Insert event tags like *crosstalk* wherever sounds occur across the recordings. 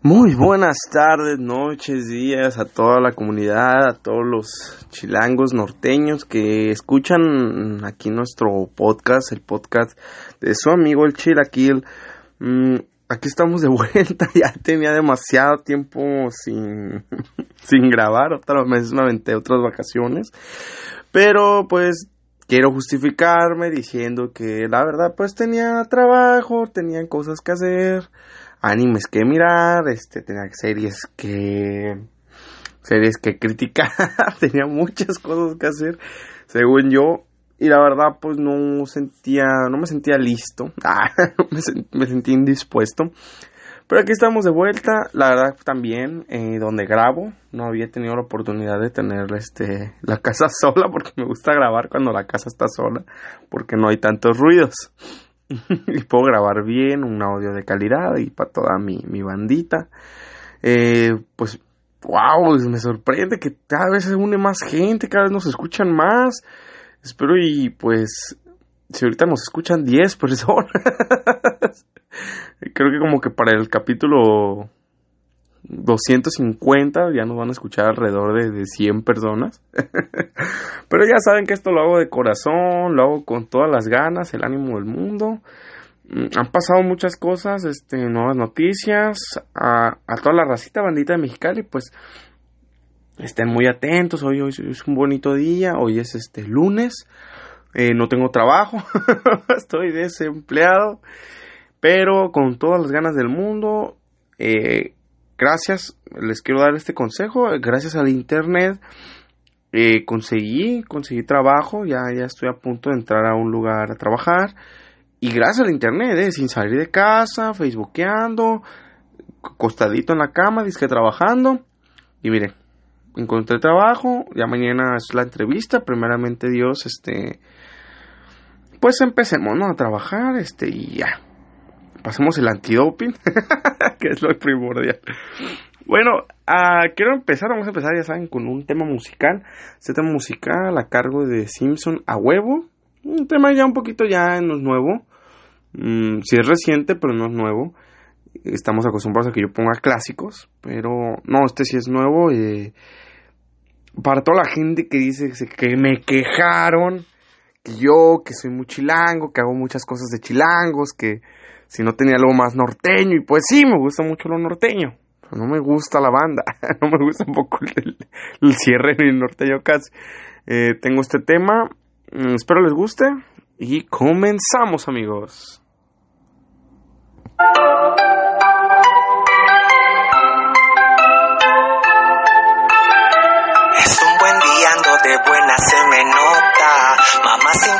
Muy buenas tardes, noches, días a toda la comunidad, a todos los chilangos norteños que escuchan aquí nuestro podcast, el podcast de su amigo el Chilaquil. Mm, aquí estamos de *laughs* vuelta, ya tenía demasiado tiempo sin, *laughs* sin grabar, otras veces me aventé otras vacaciones, pero pues quiero justificarme diciendo que la verdad pues tenía trabajo, tenía cosas que hacer animes que mirar, este, tenía series que, series que criticar, *laughs* tenía muchas cosas que hacer, según yo, y la verdad, pues no sentía, no me sentía listo, *laughs* ah, me, sentí indispuesto. Pero aquí estamos de vuelta, la verdad también, eh, donde grabo, no había tenido la oportunidad de tener este, la *laughs* casa sola, porque me gusta grabar cuando la casa está sola, porque no hay tantos ruidos. *laughs* y puedo grabar bien, un audio de calidad y para toda mi, mi bandita. Eh, pues, wow, me sorprende que cada vez se une más gente, cada vez nos escuchan más. Espero y pues, si ahorita nos escuchan 10 *laughs* personas, creo que como que para el capítulo 250, ya nos van a escuchar alrededor de, de 100 personas. *laughs* Pero ya saben que esto lo hago de corazón, lo hago con todas las ganas, el ánimo del mundo. Mm, han pasado muchas cosas, este, nuevas noticias, a, a toda la racita bandita de Mexicali, pues estén muy atentos, hoy, hoy es un bonito día, hoy es este lunes, eh, no tengo trabajo, *laughs* estoy desempleado, pero con todas las ganas del mundo, eh, gracias, les quiero dar este consejo, gracias al internet eh, conseguí, conseguí trabajo, ya, ya estoy a punto de entrar a un lugar a trabajar y gracias al internet, eh, sin salir de casa, facebookeando, costadito en la cama, disque trabajando y miren, encontré trabajo, ya mañana es la entrevista, primeramente Dios, este, pues empecemos, ¿no? A trabajar, este, y ya, pasemos el antidoping, *laughs* que es lo primordial. Bueno, uh, quiero empezar, vamos a empezar, ya saben, con un tema musical. Este tema musical a cargo de Simpson a huevo. Un tema ya un poquito ya no es nuevo. Mm, sí es reciente, pero no es nuevo. Estamos acostumbrados a que yo ponga clásicos, pero no, este sí es nuevo. Eh, para toda la gente que dice que me quejaron, que yo, que soy muy chilango, que hago muchas cosas de chilangos, que si no tenía algo más norteño, y pues sí, me gusta mucho lo norteño, no me gusta la banda, *laughs* no me gusta un poco el, cierre ni el norteño casi. Eh, tengo este tema, mm, espero les guste, y comenzamos amigos. Es un buen día, ando de buena, se nota. Mamá sin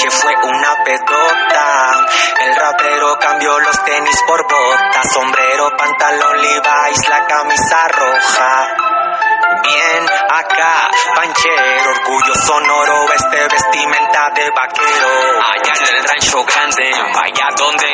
noche fue una pedota. El rapero cambió los tenis por botas, sombrero, pantalón Levi's, la camisa roja bien acá, panchero, orgullo sonoro, este vestimenta de vaquero. Allá en el rancho grande, allá donde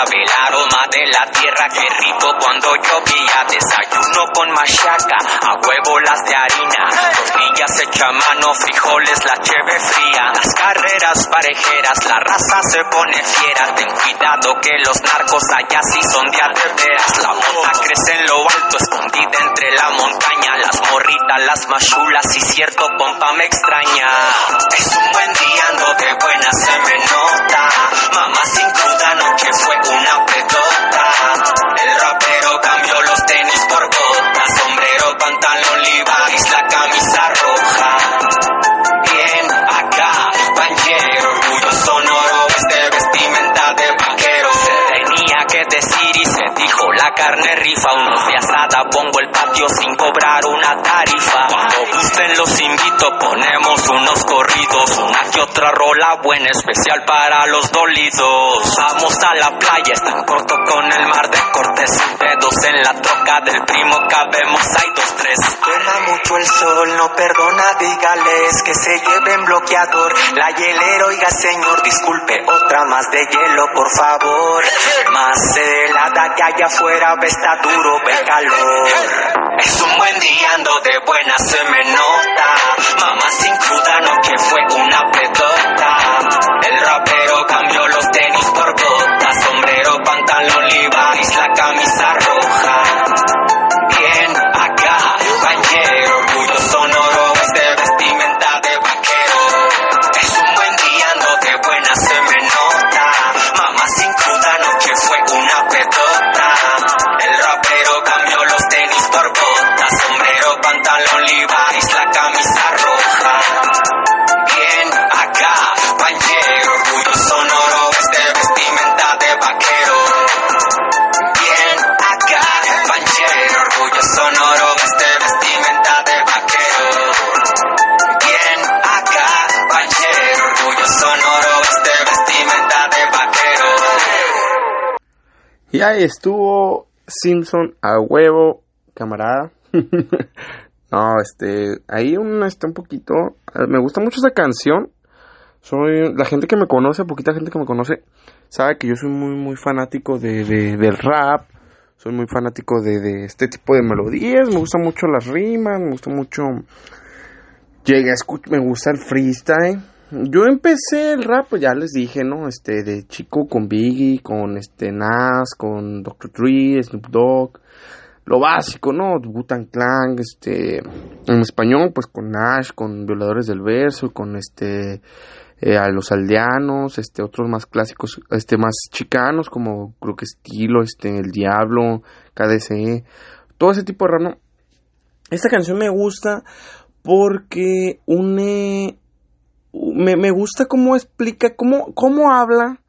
el aroma de la tierra, que rico cuando llovía. Desayuno con machaca, a huevo las de harina, tortillas hecha a mano, frijoles, la cheve fría. Las carreras parejeras, la raza se pone fiera, ten cuidado que los narcos allá sí son de veras. La mota crece en lo alto, escondida entre la montaña, las morrita, las machulas y cierto pompa me extraña. Es un buen día, ando de buena, se me nota. Mamá sin duda, noche fue una pedota. El rapero cambió los tenis por botas, sombrero, pantalón, Levi's, la camisa roja. Bien acá, panchero, orgullo sonoro, este vestimenta de vaquero. Se tenía que decir y se dijo, la carne rifa, unos de asada, pongo el patio sin cobrar una tarifa. Cuando gusten los invito, una que otra rola buena, especial para los dolidos. Vamos a la playa, es tan corto con el mar de cortes, dedos en la troca del primo, cabemos, hay dos, tres. Quema mucho el sol, no perdona, dígales que se lleven bloqueador. La hielera, oiga señor, disculpe, otra más de hielo, por favor. Más helada que allá afuera, ve está duro, ve calor. Es un buen día, ando de buena, se me nota. Mamá sin cruda, no que fue una pedota. Y ahí estuvo Simpson a huevo, camarada. *laughs* no, este, ahí un, está un poquito, me gusta mucho esa canción. Soy, la gente que me conoce, poquita gente que me conoce, sabe que yo soy muy, muy fanático de, de del rap. Soy muy fanático de, de este tipo de melodías. Me gustan mucho las rimas, me gusta mucho. Llega, escucha, me gusta el freestyle yo empecé el rap, pues ya les dije, ¿no? Este, de chico con Biggie, con este Nas, con Dr. Dre, Snoop Dogg, lo básico, ¿no? Butan Clan, este, en español, pues con Nash, con Violadores del Verso, con este, eh, a los aldeanos, este, otros más clásicos, este, más chicanos, como creo que estilo, este, El Diablo, KDC, todo ese tipo de rap, Esta canción me gusta porque une me, me gusta cómo explica, cómo, cómo habla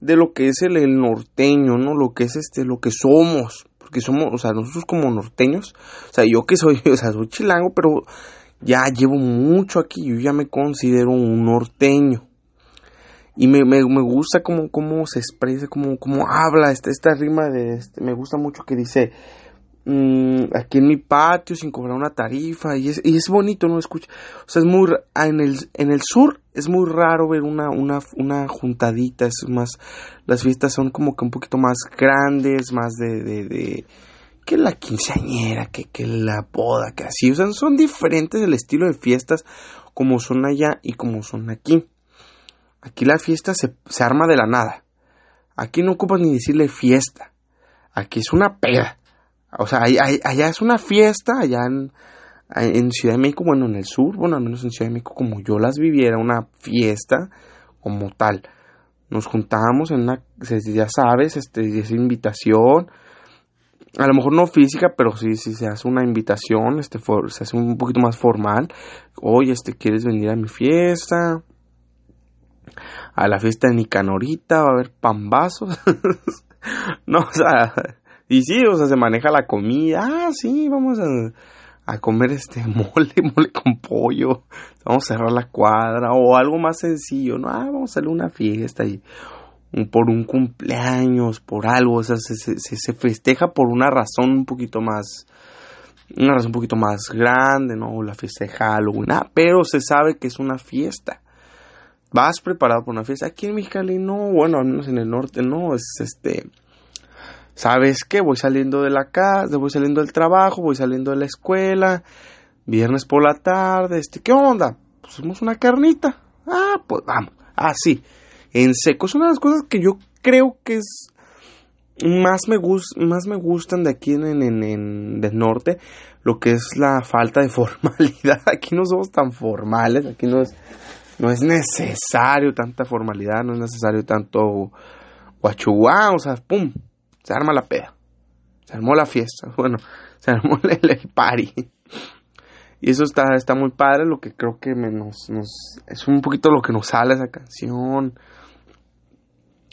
de lo que es el, el, norteño, ¿no? Lo que es este, lo que somos. Porque somos, o sea, nosotros como norteños, o sea, yo que soy, *laughs* o sea, soy chilango, pero ya llevo mucho aquí, yo ya me considero un norteño. Y me, me, me gusta cómo, cómo se expresa, cómo, cómo habla, esta, esta rima de este, me gusta mucho que dice, Mm, aquí en mi patio sin cobrar una tarifa y es, bonito, ¿no? Escucha, o sea, es muy, ah, en el, en el sur es muy raro ver una, una, una juntadita, es más, las fiestas son como que un poquito más grandes, más de, que la quinceañera, que, que la boda, que así, o son diferentes el estilo de fiestas como son allá y como son aquí. Aquí la fiesta se, se arma de la nada. Aquí no ocupas ni decirle fiesta. Aquí es una peda. O sea, allá, es una fiesta, allá en, en, Ciudad de México, bueno, en el sur, bueno, al menos en Ciudad de México, como yo las viviera, una fiesta como tal. Nos juntábamos en una, ya sabes, este, esa invitación, a lo mejor no física, pero sí, sí se hace una invitación, este, se hace un poquito más formal. Oye, este, ¿quieres venir a mi fiesta? A la fiesta de Nicanorita va a haber pambazos. *laughs* no, o sea, y sí, o sea, se maneja la comida. Ah, sí, vamos a, comer este *laughs* mole, mole con pollo. Vamos a cerrar la cuadra. O algo más sencillo, ¿no? Ah, vamos a hacer una fiesta y por un cumpleaños, por algo. O sea, se, se, festeja por una razón un poquito más una razón un poquito más grande, ¿no? La fiesta de Halloween, pero se sabe que es una fiesta. Vas preparado para una fiesta. Aquí en Mexicali no, bueno, al menos en el norte no, es este, ¿Sabes qué? Voy saliendo de la casa, voy saliendo del trabajo, voy saliendo de la escuela, viernes por la tarde, este, ¿qué onda? Pues hacemos una carnita. Ah, pues vamos. Ah, sí. En seco es una de las cosas que yo creo que es más me más me gustan de aquí en, en, en del norte lo que es la falta de *laughs* formalidad. Aquí no somos tan formales, aquí no es no es necesario tanta formalidad, no es necesario tanto guachuguá, o sea, pum, se arma la peda. Se armó la fiesta. *laughs* Bueno, se armó el, party. Y eso está, está muy padre, lo que creo que nos, es un poquito lo que nos sale esa canción.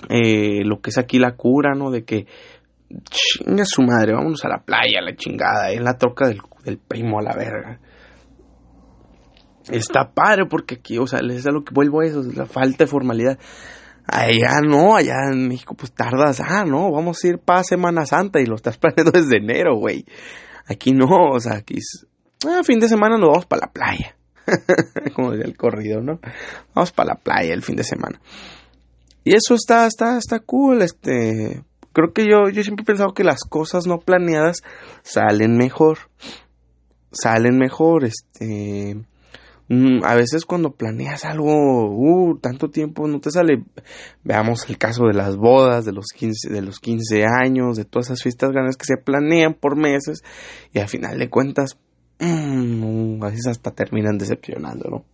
Eh, lo que es aquí la cura, ¿no? De que chinga su madre, vámonos a la playa, la chingada, es la troca del, del primo a la verga. Está padre porque aquí, o sea, les da lo que vuelvo a eso, la falta de formalidad. Allá no, allá en México pues tardas, ah, no, vamos a ir para Semana Santa y lo estás *laughs* planeando desde enero, güey. Aquí no, o sea, aquí es, ah, fin de semana nos vamos para la playa. *laughs* Como decía el corrido, ¿no? Vamos para la playa el fin de semana. Y eso está, está, está cool, este, creo que yo, yo siempre he pensado que las cosas no planeadas salen mejor. Salen mejor, este, a veces cuando planeas algo, uh, tanto tiempo no te sale. Veamos el caso de las bodas, de los 15, de los 15 años, de todas esas fiestas grandes que se planean por meses y al final de cuentas, mmm, a veces hasta terminan decepcionando, ¿no?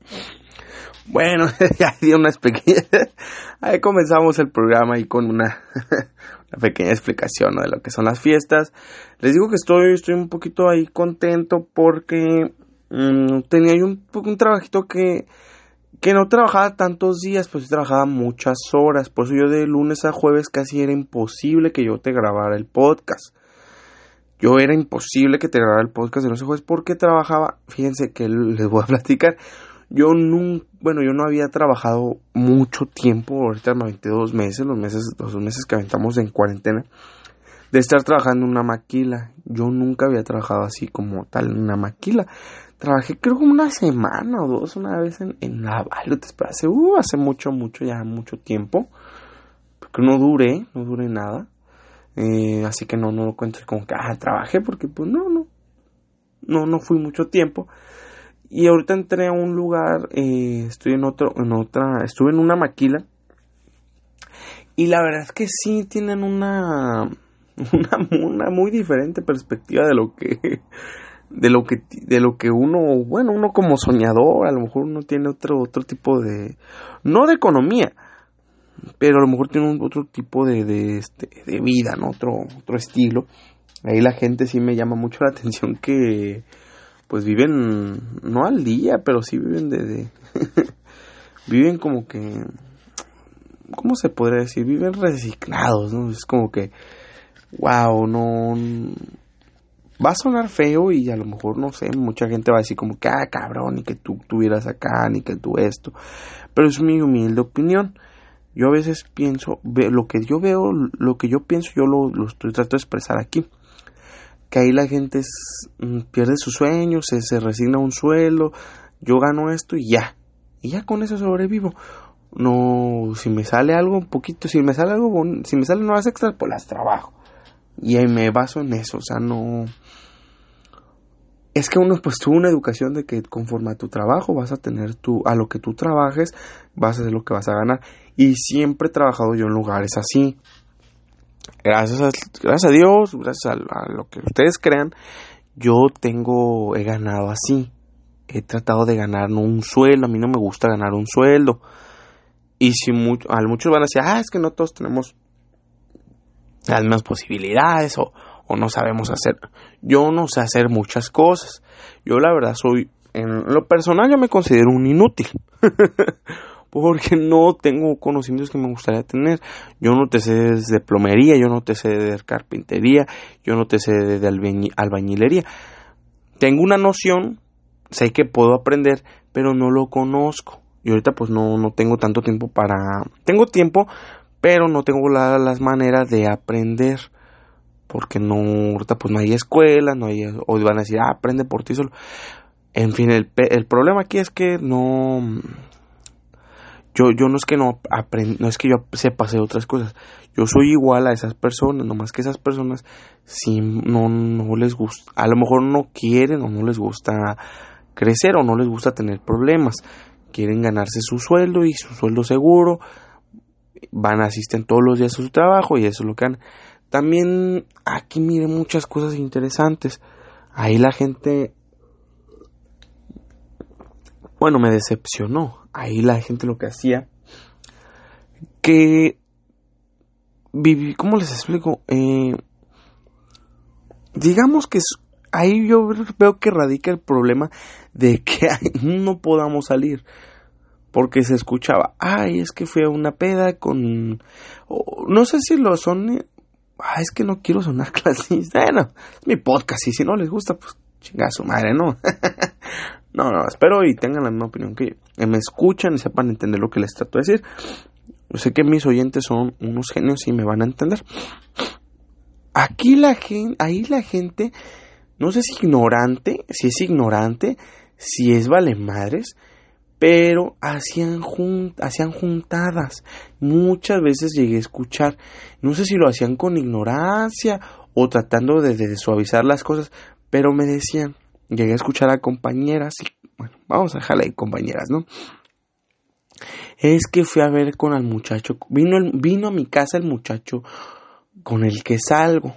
Bueno, *laughs* ya dio unas pequeñas. Ahí comenzamos el programa y con una *laughs* pequeña explicación de lo que son las fiestas. Les digo que estoy, estoy un poquito ahí contento porque Mm, tenía yo un, trabajito que, que no trabajaba tantos días, pues trabajaba muchas horas. Por eso yo de lunes a jueves casi era imposible que yo te grabara el podcast. Yo era imposible que te grabara el podcast de lunes a jueves porque trabajaba, fíjense que les voy a *laughs* platicar. Yo no, bueno, yo no había trabajado mucho tiempo, ahorita me aventé dos meses, los meses, los meses que aventamos en cuarentena. de estar trabajando en una maquila. Yo nunca había trabajado así como tal en una maquila. Trabajé creo como una semana o dos una vez en, en la hace, uh, hace mucho, mucho, ya mucho tiempo. Porque no duré, no duré nada. Eh, así que no, no lo cuento como que, ah, trabajé porque pues no, no. No, no fui mucho tiempo. Y ahorita entré a un lugar, eh, estoy en otro, en otra, estuve en una maquila. Y la verdad es que sí tienen una, *laughs* una muy diferente perspectiva de lo que, de lo que, de lo que uno, bueno, uno como soñador, a lo mejor uno tiene otro, otro tipo de, no de economía, pero a lo mejor tiene un, otro tipo de, de, este, de vida, ¿no? Otro, otro estilo. Ahí la gente sí me llama mucho la *laughs* atención que, pues viven, no al día, pero sí viven de... *laughs* viven como que... ¿Cómo se podría decir? Viven resignados, ¿no? Es como que... Wow, no... Va a sonar feo y a lo mejor, no sé, mucha gente va a decir como que, ah, cabrón, ni que tú tuvieras acá, ni que tú esto. Pero es mi humilde opinión. Yo a veces pienso, lo que yo veo, lo que yo pienso, yo lo, lo estoy tratando de expresar aquí que ahí la gente mm, pierde sus sueños, se, resigna a un suelo, yo gano esto y ya, y ya con eso sobrevivo. No, si me sale algo un poquito, si me sale algo, si me salen nuevas extras, pues las trabajo. Y ahí me baso en eso, o sea, no... Es que uno pues tuvo una educación de que conforme a tu trabajo vas a tener tu, a lo que tú trabajes, vas a hacer lo que vas a ganar. Y siempre he trabajado yo en lugares así gracias a, gracias a Dios, gracias a, lo que ustedes crean, yo tengo, he ganado así. He tratado de ganar un sueldo, a mí no me gusta ganar un sueldo. Y si mucho, a muchos van a decir, ah, es que no todos tenemos las mismas posibilidades o, o no sabemos hacer. Yo no sé hacer muchas cosas. Yo la verdad soy, en lo personal yo me considero un inútil. *laughs* porque no tengo conocimientos que me gustaría tener. Yo no te sé de plomería, yo no te sé de carpintería, yo no te sé de albañilería. Tengo una noción, sé que puedo aprender, pero no lo conozco. Y ahorita pues no, no tengo tanto tiempo para... Tengo tiempo, pero no tengo las maneras de aprender. Porque no, pues no hay escuela, no hay... O van a decir, ah, aprende por ti solo. En fin, el, el problema aquí es que no yo, yo no es que no aprend, no es que yo sepa hacer otras cosas. Yo soy igual a esas personas, nomás que esas personas si no, no les gusta, a lo mejor no quieren o no les gusta crecer o no les gusta tener problemas. Quieren ganarse su sueldo y su sueldo seguro. Van, asisten todos los días a su trabajo y eso es lo que han. También aquí miren muchas cosas interesantes. Ahí la gente bueno, me decepcionó. Ahí la gente lo que hacía, que viví, ¿cómo les explico? Eh, digamos que ahí yo veo que radica el problema de que *laughs* no podamos salir. Porque se escuchaba, ay, es que fui a una peda con... no sé si lo son... Ah, es que no quiero sonar *laughs* clasista. Bueno, es mi podcast y si no les gusta, pues chinga su madre, ¿no? *laughs* No, no, espero y tengan la misma opinión que yo. me escuchan y sepan entender lo que les trato de decir. Sé que mis oyentes son unos genios y me van a entender. Aquí la gente, ahí la gente, no sé si ignorante, si es ignorante, si es vale madres, pero hacían, hacían juntadas. Muchas veces llegué a escuchar, no sé si lo hacían con ignorancia o tratando de suavizar las cosas, pero me decían, llegué a escuchar a compañeras, y, bueno, vamos a dejarle ahí compañeras, ¿no? Es que fui a ver con el muchacho, vino, vino a mi casa el muchacho con el que salgo.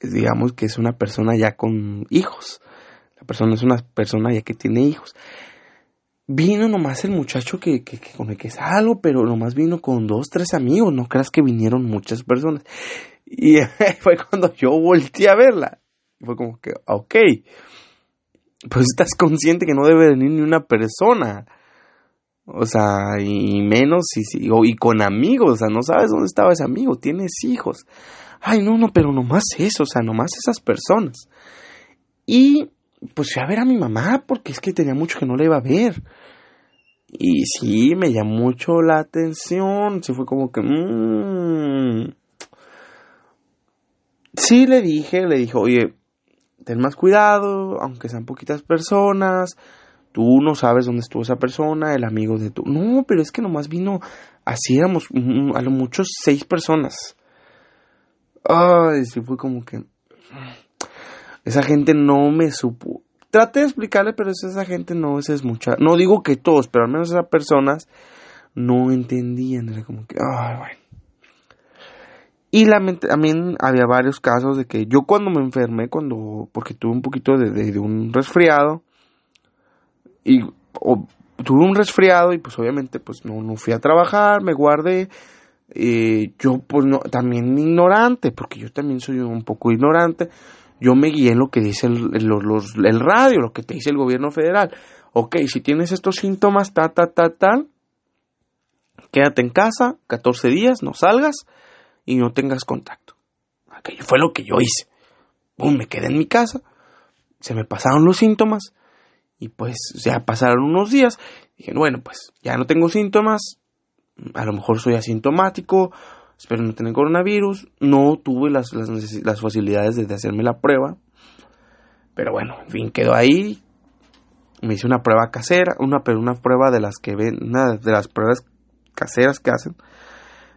Digamos que es una persona ya con hijos. La persona es una persona ya que tiene hijos. Vino nomás el muchacho que, que, con el que salgo, pero nomás vino con dos, tres amigos. No creas que vinieron muchas personas. Y *laughs* fue cuando yo volteé a verla fue como que, ok, pues estás consciente que no debe venir ni una persona. O sea, y menos y, y con amigos, o sea, no sabes dónde estaba ese amigo, tienes hijos. Ay, no, no, pero nomás eso, o sea, nomás esas personas. Y pues fui a ver a mi mamá porque es que tenía mucho que no le iba a ver. Y sí, me llamó mucho la atención. Se fue como que... Mmm, sí le dije, le dije, oye, ten más cuidado, aunque sean poquitas personas, tú no sabes dónde estuvo esa persona, el amigo de tu... No, pero es que nomás vino, así éramos a lo mucho seis personas. Ay, sí fue como que... Esa gente no me supo. Traté de explicarle, pero esa gente no, esa es mucha... No digo que todos, pero al menos esas personas no entendían. Como que, ay, bueno. Y también había varios casos de que yo cuando me enfermé, cuando, porque tuve un poquito de, de, un resfriado, y tuve un resfriado y pues obviamente pues no, no fui a trabajar, me guardé, eh, yo pues no, también ignorante, porque yo también soy un poco ignorante, yo me guié en lo que dice el, radio, lo que te dice el gobierno federal. Ok, si tienes estos síntomas, ta, ta, ta, tal, quédate en casa, 14 días, no salgas, y no tengas contacto. Aquello fue lo que yo hice. me quedé en mi casa, se me pasaron los síntomas y pues ya pasaron unos días. Dije, bueno, pues ya no tengo síntomas, a lo mejor soy asintomático, espero no tener coronavirus, no tuve las, las, facilidades de, hacerme la prueba, pero bueno, en fin, quedó ahí. Me hice una prueba casera, una, una prueba de las que ven, una de las pruebas caseras que hacen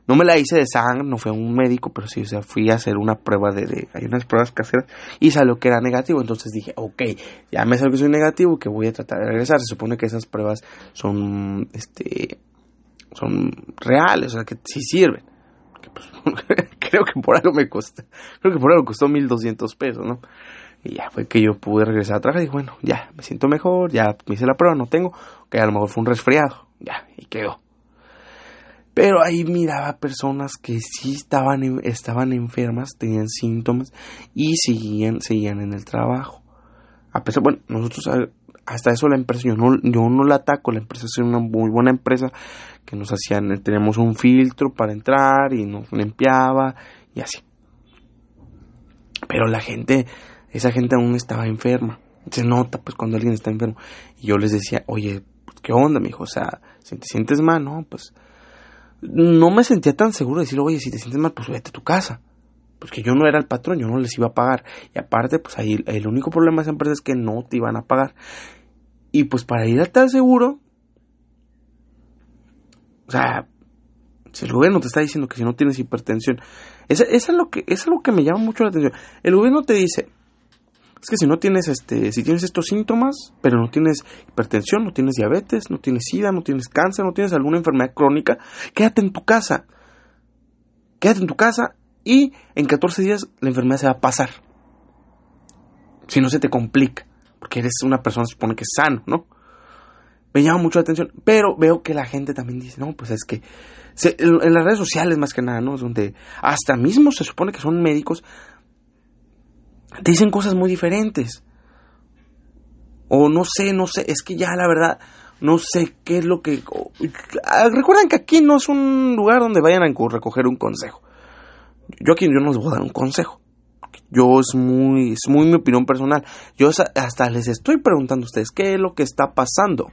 no me la hice de sangre, no fue a un médico, pero sí, o sea, fui a hacer una prueba de, hay unas pruebas caseras y salió que era negativo. Entonces dije, ok, ya me salió que soy negativo, que voy a tratar de regresar. Se supone que esas pruebas son, este, son reales, o sea, que sí sirven. Pues, *laughs* creo que por algo me costó, creo que por algo costó 1200 pesos, ¿no? Y ya fue que yo pude regresar a trabajar y bueno, ya, me siento mejor, ya me hice la prueba, no tengo, que a lo mejor fue un resfriado, ya, y quedó. Pero ahí miraba personas que sí estaban, estaban enfermas, tenían síntomas y seguían, seguían en el trabajo. A pesar, bueno, nosotros hasta eso la empresa, yo no, yo no la ataco, la empresa es una muy buena empresa que nos hacían, tenemos un filtro para entrar y nos limpiaba y así. Pero la gente, esa gente aún estaba enferma. Se nota pues cuando alguien está enfermo. Y yo les decía, oye, ¿qué onda, mijo? O sea, si te sientes mal, ¿no? Pues no me sentía tan seguro de decirle, oye, si te sientes mal, pues vete a tu casa. Porque yo no era el patrón, yo no les iba a pagar. Y aparte, pues ahí el único problema de esa empresa es que no te iban a pagar. Y pues para ir a tan seguro, o sea, si el gobierno te está diciendo que si no tienes hipertensión, es lo que, es lo que me llama mucho la atención. El gobierno te dice, es que si no tienes este, si tienes estos síntomas, pero no tienes hipertensión, no tienes diabetes, no tienes sida, no tienes cáncer, no tienes alguna enfermedad crónica, quédate en tu casa. Quédate en tu casa y en 14 días la enfermedad se va a pasar. Si no se te complica, porque eres una persona se supone que es sano, ¿no? Me llama mucho la atención, pero veo que la gente también dice, no, pues es que en, las redes sociales más que nada, ¿no? Donde hasta mismo se supone que son médicos, te dicen cosas muy diferentes. O no sé, no sé, es que ya la verdad, no sé qué es lo que... Ah, recuerden que aquí no es un lugar donde vayan a recoger un consejo. Yo aquí yo no les voy a dar un consejo. Yo es muy, es muy mi opinión personal. Yo hasta les estoy preguntando a ustedes qué es lo que está pasando.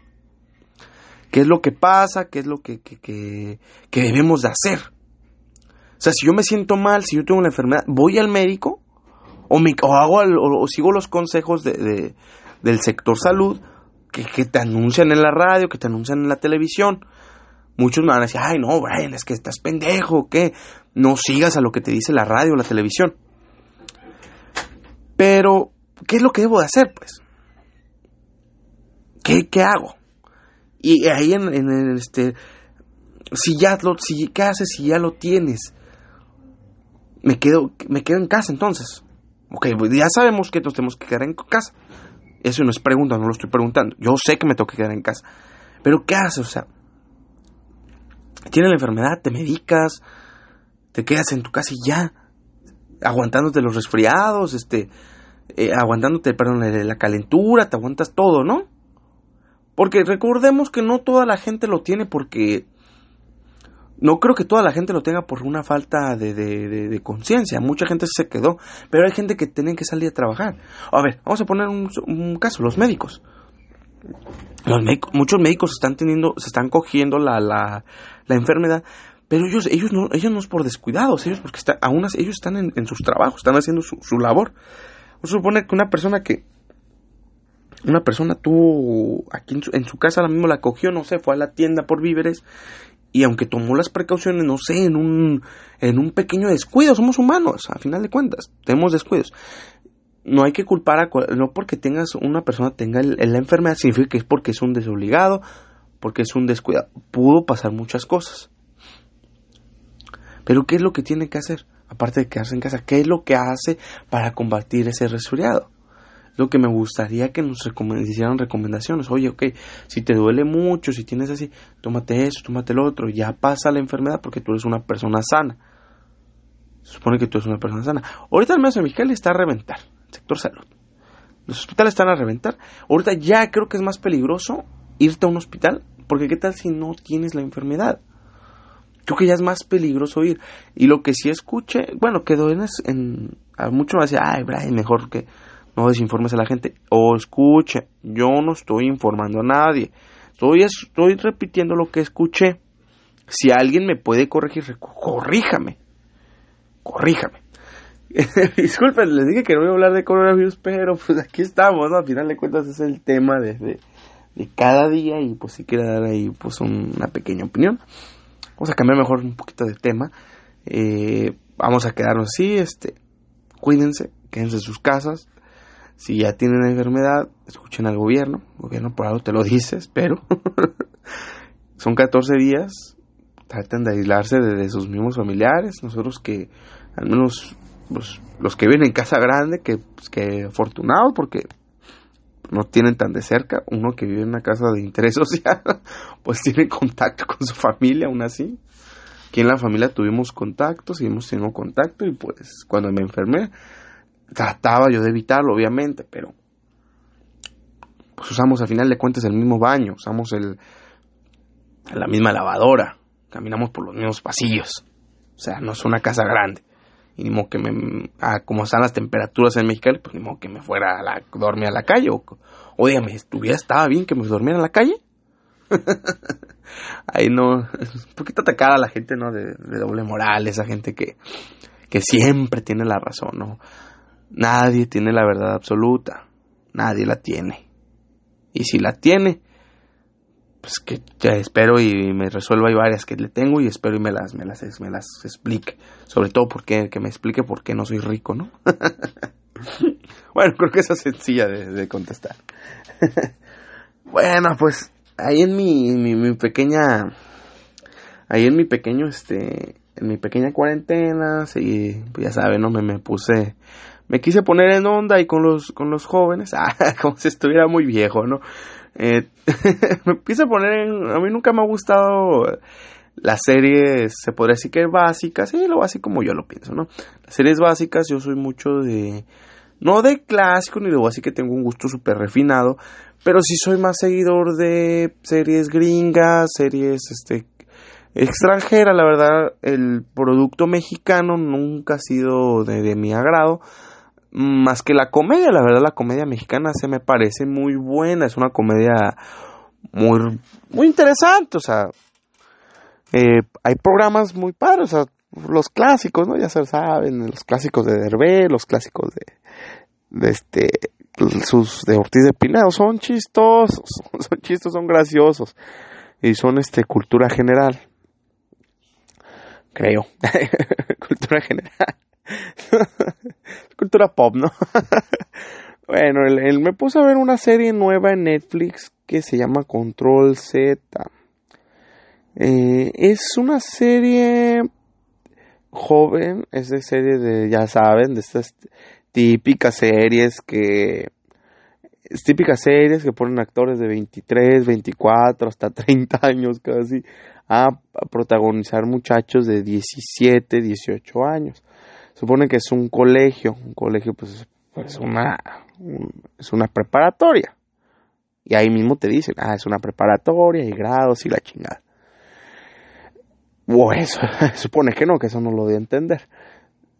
¿Qué es lo que pasa? ¿Qué es lo que, que, que, debemos de hacer? O sea, si yo me siento mal, si yo tengo una enfermedad, voy al médico o, o hago o, sigo los consejos de, del sector salud que, que, te anuncian en la radio, que te anuncian en la televisión. Muchos me van a decir, ay no, Brian, es que estás pendejo, que no sigas a lo que te dice la radio o la televisión. Pero, ¿qué es lo que debo de hacer, pues? ¿Qué, qué hago? Y ahí en, en, este, si ya lo, si, ¿qué haces si ya lo tienes? Me quedo, me quedo en casa entonces. Ok, pues ya sabemos que nos tenemos que quedar en casa. Eso no es pregunta, no lo estoy preguntando. Yo sé que me tengo que quedar en casa. Pero ¿qué haces? O sea, tienes la enfermedad, te medicas, te quedas en tu casa y ya. Aguantándote los resfriados, este, eh, aguantándote, perdón, la calentura, te aguantas todo, ¿no? Porque recordemos que no toda la gente lo tiene porque no creo que toda la gente lo tenga por una falta de, de, conciencia. Mucha gente se quedó, pero hay gente que tiene que salir a trabajar. A ver, vamos a poner un, caso, los médicos. Muchos médicos están teniendo, se están cogiendo la, la, la enfermedad Pero ellos, ellos no, ellos no es por descuidados, ellos porque está, aún ellos están en, sus trabajos, están haciendo su, su labor. Se supone que una persona que, una persona tuvo aquí en su, en su casa, la mismo la cogió, no sé, fue a la tienda por víveres y aunque tomó las precauciones, no sé, en un, en un pequeño descuido, somos humanos, a final de cuentas, tenemos descuidos. No hay que culpar a, no porque tengas una persona tenga la enfermedad, significa que es porque es un desobligado, porque es un descuidado. Pudo pasar muchas cosas. Pero ¿qué es lo que tiene que hacer? Aparte de quedarse en casa, ¿qué es lo que hace para combatir ese resfriado? Lo que me gustaría que nos hicieran recomendaciones. Oye, ok, si te duele mucho, si tienes así, tómate eso, tómate lo otro. Ya pasa la enfermedad porque tú eres una persona sana. Se supone que tú eres una persona sana. Ahorita el mes de Mexicali está a reventar, sector salud. Los hospitales están a reventar. Ahorita ya creo que es más peligroso irte a un hospital porque qué tal si no tienes la enfermedad. Creo que ya es más peligroso ir. Y lo que sí escuche, bueno, quedó en, en a muchos me decía, ay, Brian, mejor que no desinformes a la gente. O escuche, yo no estoy informando a nadie. Estoy, estoy repitiendo lo que escuché. Si alguien me puede corregir, corríjame. Corríjame. *laughs* Disculpen, les dije que no voy a hablar de coronavirus, pero pues aquí estamos, ¿no? Al final de cuentas es el tema de, de, cada día y pues si quiero dar ahí pues una pequeña opinión. Vamos a cambiar mejor un poquito de tema. Eh, vamos a quedarnos así, este, cuídense, quédense en sus casas, si ya tienen la enfermedad, escuchen al gobierno. El gobierno por algo te lo dice, pero *laughs* son 14 días. Traten de aislarse de, sus mismos familiares. Nosotros que, al menos pues, los que viven en casa grande, que, pues, que afortunados porque no tienen tan de cerca. Uno que vive en una casa de interés *laughs* social, pues tiene contacto con su familia aún así. Aquí en la familia tuvimos contacto, seguimos teniendo contacto y pues cuando me enfermé trataba yo de evitarlo, obviamente, pero pues usamos al final de cuentas el mismo baño, usamos el la misma lavadora, caminamos por los mismos pasillos. O sea, no es una casa grande. Y ni modo que me... Ah, como están las temperaturas en México, pues ni modo que me fuera a la, dormir a la calle. O, oye, me estuviera, estaba bien que me dormiera en la calle. *laughs* Ahí no... Un poquito atacada la gente, ¿no? De, de, doble moral, esa gente que, que siempre tiene la razón, ¿no? Nadie tiene la verdad absoluta. Nadie la tiene. Y si la tiene, pues que ya espero y me resuelva. Hay varias que le tengo y espero y me las, me las, me las explique. Sobre todo porque que me explique por qué no soy rico, ¿no? *laughs* bueno, creo que esa es sencilla de, contestar. *laughs* bueno, pues ahí en mi, mi, mi pequeña, ahí en mi pequeño, este, en mi pequeña cuarentena, sí, pues ya saben, ¿no? Me, me puse me quise poner en onda y con los, con los jóvenes, *laughs* ah, como si estuviera muy viejo, ¿no? Eh, *laughs* me quise poner en, a mí nunca me ha gustado las series, se podría decir que básicas, sí, lo básico como yo lo pienso, ¿no? Las series básicas, yo soy mucho de, no de clásico ni de así que tengo un gusto súper refinado, pero sí soy más seguidor de series gringas, series, este, extranjera, la verdad, el producto mexicano nunca ha sido de mi agrado más que la comedia, la verdad la comedia mexicana se me parece muy buena, es una comedia muy, muy interesante, o sea, eh, hay programas muy padres, o sea, los clásicos, ¿no? Ya se saben, los clásicos de Derbez, los clásicos de, este, sus de Ortiz de Pinedo, son chistosos, *laughs* son chistosos, son graciosos y son este cultura general, creo, *laughs* cultura general. *laughs* Cultura pop, ¿no? *laughs* bueno, él, me puso a ver una serie nueva en Netflix que se llama Control Z. Eh, es una serie joven, es de serie de, ya saben, de estas típicas series que... típicas series que ponen actores de 23, 24, hasta 30 años casi a protagonizar muchachos de 17, 18 años supone que es un colegio, un colegio pues, es una, es una preparatoria. Y ahí mismo te dicen, ah, es una preparatoria y grados y la chingada. O eso, *laughs* supone que no, que eso no lo voy a entender.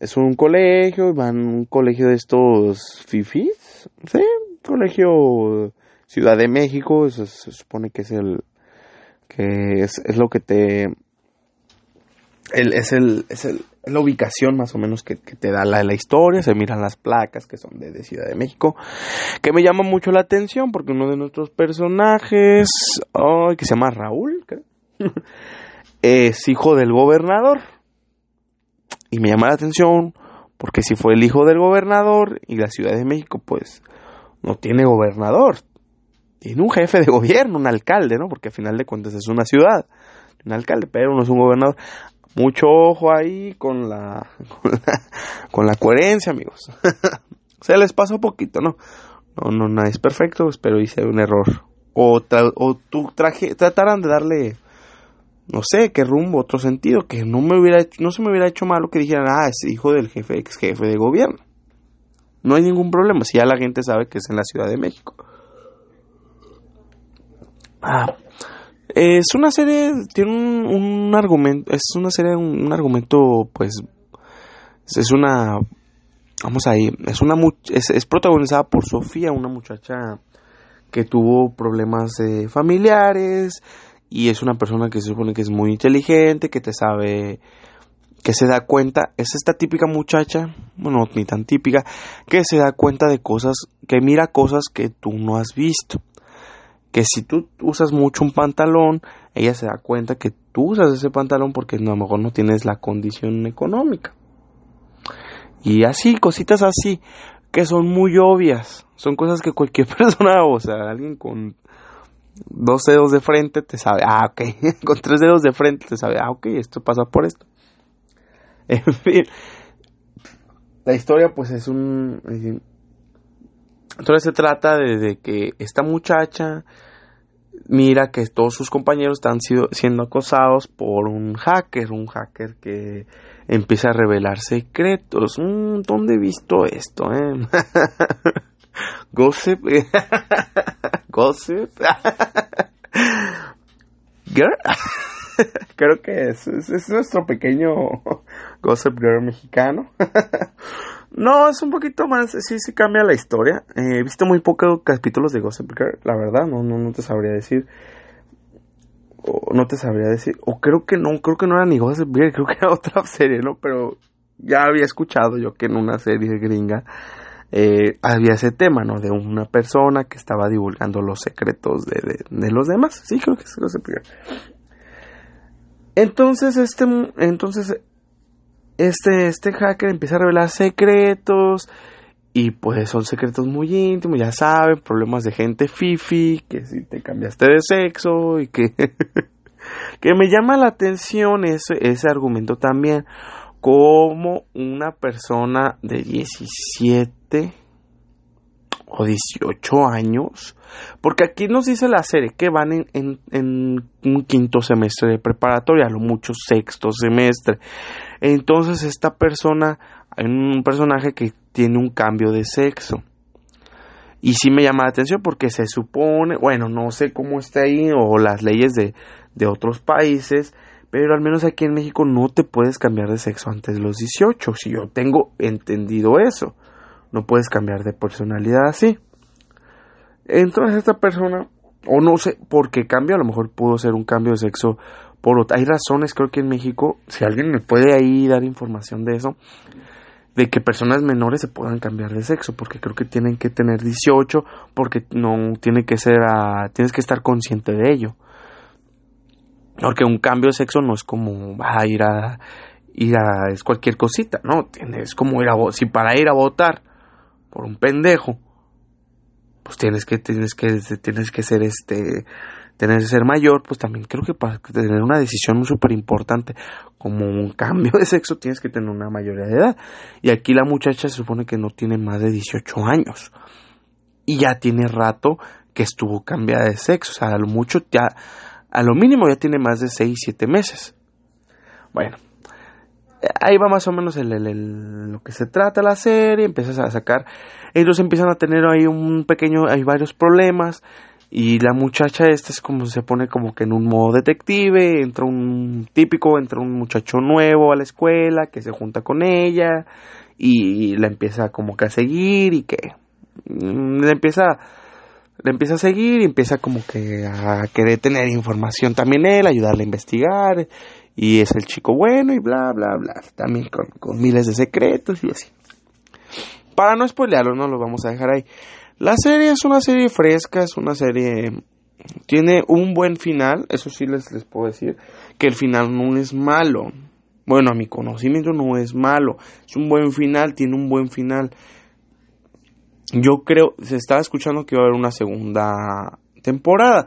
Es un colegio, van un colegio de estos fifis, sí, colegio Ciudad de México, eso se supone que es el, que es, es lo que te es, el, es el, la ubicación más o menos que, te da la, la, historia, se miran las placas que son de, Ciudad de México, que me llama mucho la atención porque uno de nuestros personajes, que se llama Raúl, *laughs* es hijo del gobernador. Y me llama la atención porque si fue el hijo del gobernador y la Ciudad de México pues no tiene gobernador, tiene un jefe de gobierno, un alcalde, ¿no? Porque al final de cuentas es una ciudad, un alcalde, pero no es un gobernador. Mucho ojo ahí con la, con la, coherencia, amigos. *laughs* Se les pasó poquito, ¿no? No, no, nada es perfecto, pero hice un error. O, o tú traje, trataran de darle, no sé, qué rumbo, otro sentido, que no me hubiera no se me hubiera hecho malo que dijeran, ah, es hijo del jefe, ex jefe de gobierno. No hay ningún problema, si ya la gente sabe que es en la Ciudad de México. Ah, es una serie, tiene un, argumento, es una serie, un, argumento, pues, es una, vamos ahí, es una, es, es protagonizada por Sofía, una muchacha que tuvo problemas familiares y es una persona que se supone que es muy inteligente, que te sabe, que se da cuenta, es esta típica muchacha, bueno, ni tan típica, que se da cuenta de cosas, que mira cosas que tú no has visto que si tú usas mucho un pantalón, ella se da cuenta que tú usas ese pantalón porque a lo mejor no tienes la condición económica. Y así, cositas así, que son muy obvias. Son cosas que cualquier *laughs* persona, o sea, alguien con dos dedos de frente te sabe, ah, ok, *laughs* con tres dedos de frente te sabe, ah, ok, esto pasa por esto. *laughs* En fin, la historia pues es un... Entonces se trata de que esta muchacha mira que todos sus compañeros están siendo acosados por un hacker, un hacker que empieza a revelar secretos. Mm, ¿Dónde he visto esto? Eh? *laughs* Gossip. *laughs* Gossip. *laughs* Girl. Creo que es, es nuestro pequeño Gossip Girl mexicano. No, es un poquito más, sí, sí cambia la historia. Eh, he visto muy pocos capítulos de Gossip Girl, la verdad, no, no, no te sabría decir. O no te sabría decir. O creo que no, creo que no era ni Gossip Girl, *laughs* creo que era otra serie, ¿no? Pero ya había escuchado yo que en una serie gringa eh, había ese tema, ¿no? De una persona que estaba divulgando los secretos de, de, los demás. Sí, creo que es Gossip Girl. Entonces, este, entonces este, este hacker empieza a revelar secretos y pues son secretos muy íntimos, ya saben, problemas de gente fifi, que si te cambiaste de sexo y que... *laughs* que me llama la atención ese, ese argumento también, como una persona de 17 o 18 años, porque aquí nos dice la serie que van en, en, en un quinto semestre de preparatoria, a lo mucho sexto semestre. Entonces esta persona, un personaje que tiene un cambio de sexo. Y sí me llama la atención porque se supone, bueno, no sé cómo está ahí o las leyes de, de otros países, pero al menos aquí en México no te puedes cambiar de sexo antes de los 18. Si yo tengo entendido eso, no puedes cambiar de personalidad así. Entonces esta persona, o no sé por qué cambio, a lo mejor pudo ser un cambio de sexo hay razones, creo que en México, si alguien me puede ahí dar información de eso, de que personas menores se puedan cambiar de sexo, porque creo que tienen que tener 18, porque no tiene que ser a, tienes que estar consciente de ello. Porque un cambio de sexo no es como a ir a ir a es cualquier cosita, no, tienes como ir a si para ir a votar por un pendejo, pues tienes que tienes que tienes que ser este tener que ser mayor, pues también creo que para tener una decisión súper importante como un *laughs* cambio de sexo tienes que tener una mayoría de edad. Y aquí la muchacha se supone que no tiene más de 18 años. Y ya tiene rato que estuvo cambiada de sexo. O sea, a lo mucho, ya, a lo mínimo ya tiene más de 6, 7 meses. Bueno, ahí va más o menos lo que se trata la serie. Empiezas a sacar, ellos empiezan a tener ahí un pequeño, hay varios problemas y la muchacha esta es como se pone como que en un modo detective, entra un típico, entra un muchacho nuevo a la escuela que se junta con ella y la empieza como que a seguir y que mm, le empieza le empieza a seguir y empieza como que a querer tener información también él, ayudarle a investigar y es el chico bueno y bla, bla, bla. También con, miles de secretos y así. Para no spoilearlo, no lo vamos a dejar ahí. La serie es una serie fresca, es una serie... Tiene un buen final, eso sí les, les puedo decir, que el final no es malo. Bueno, a mi conocimiento no es malo, es un buen final, tiene un buen final. Yo creo, se estaba escuchando que va a haber una segunda temporada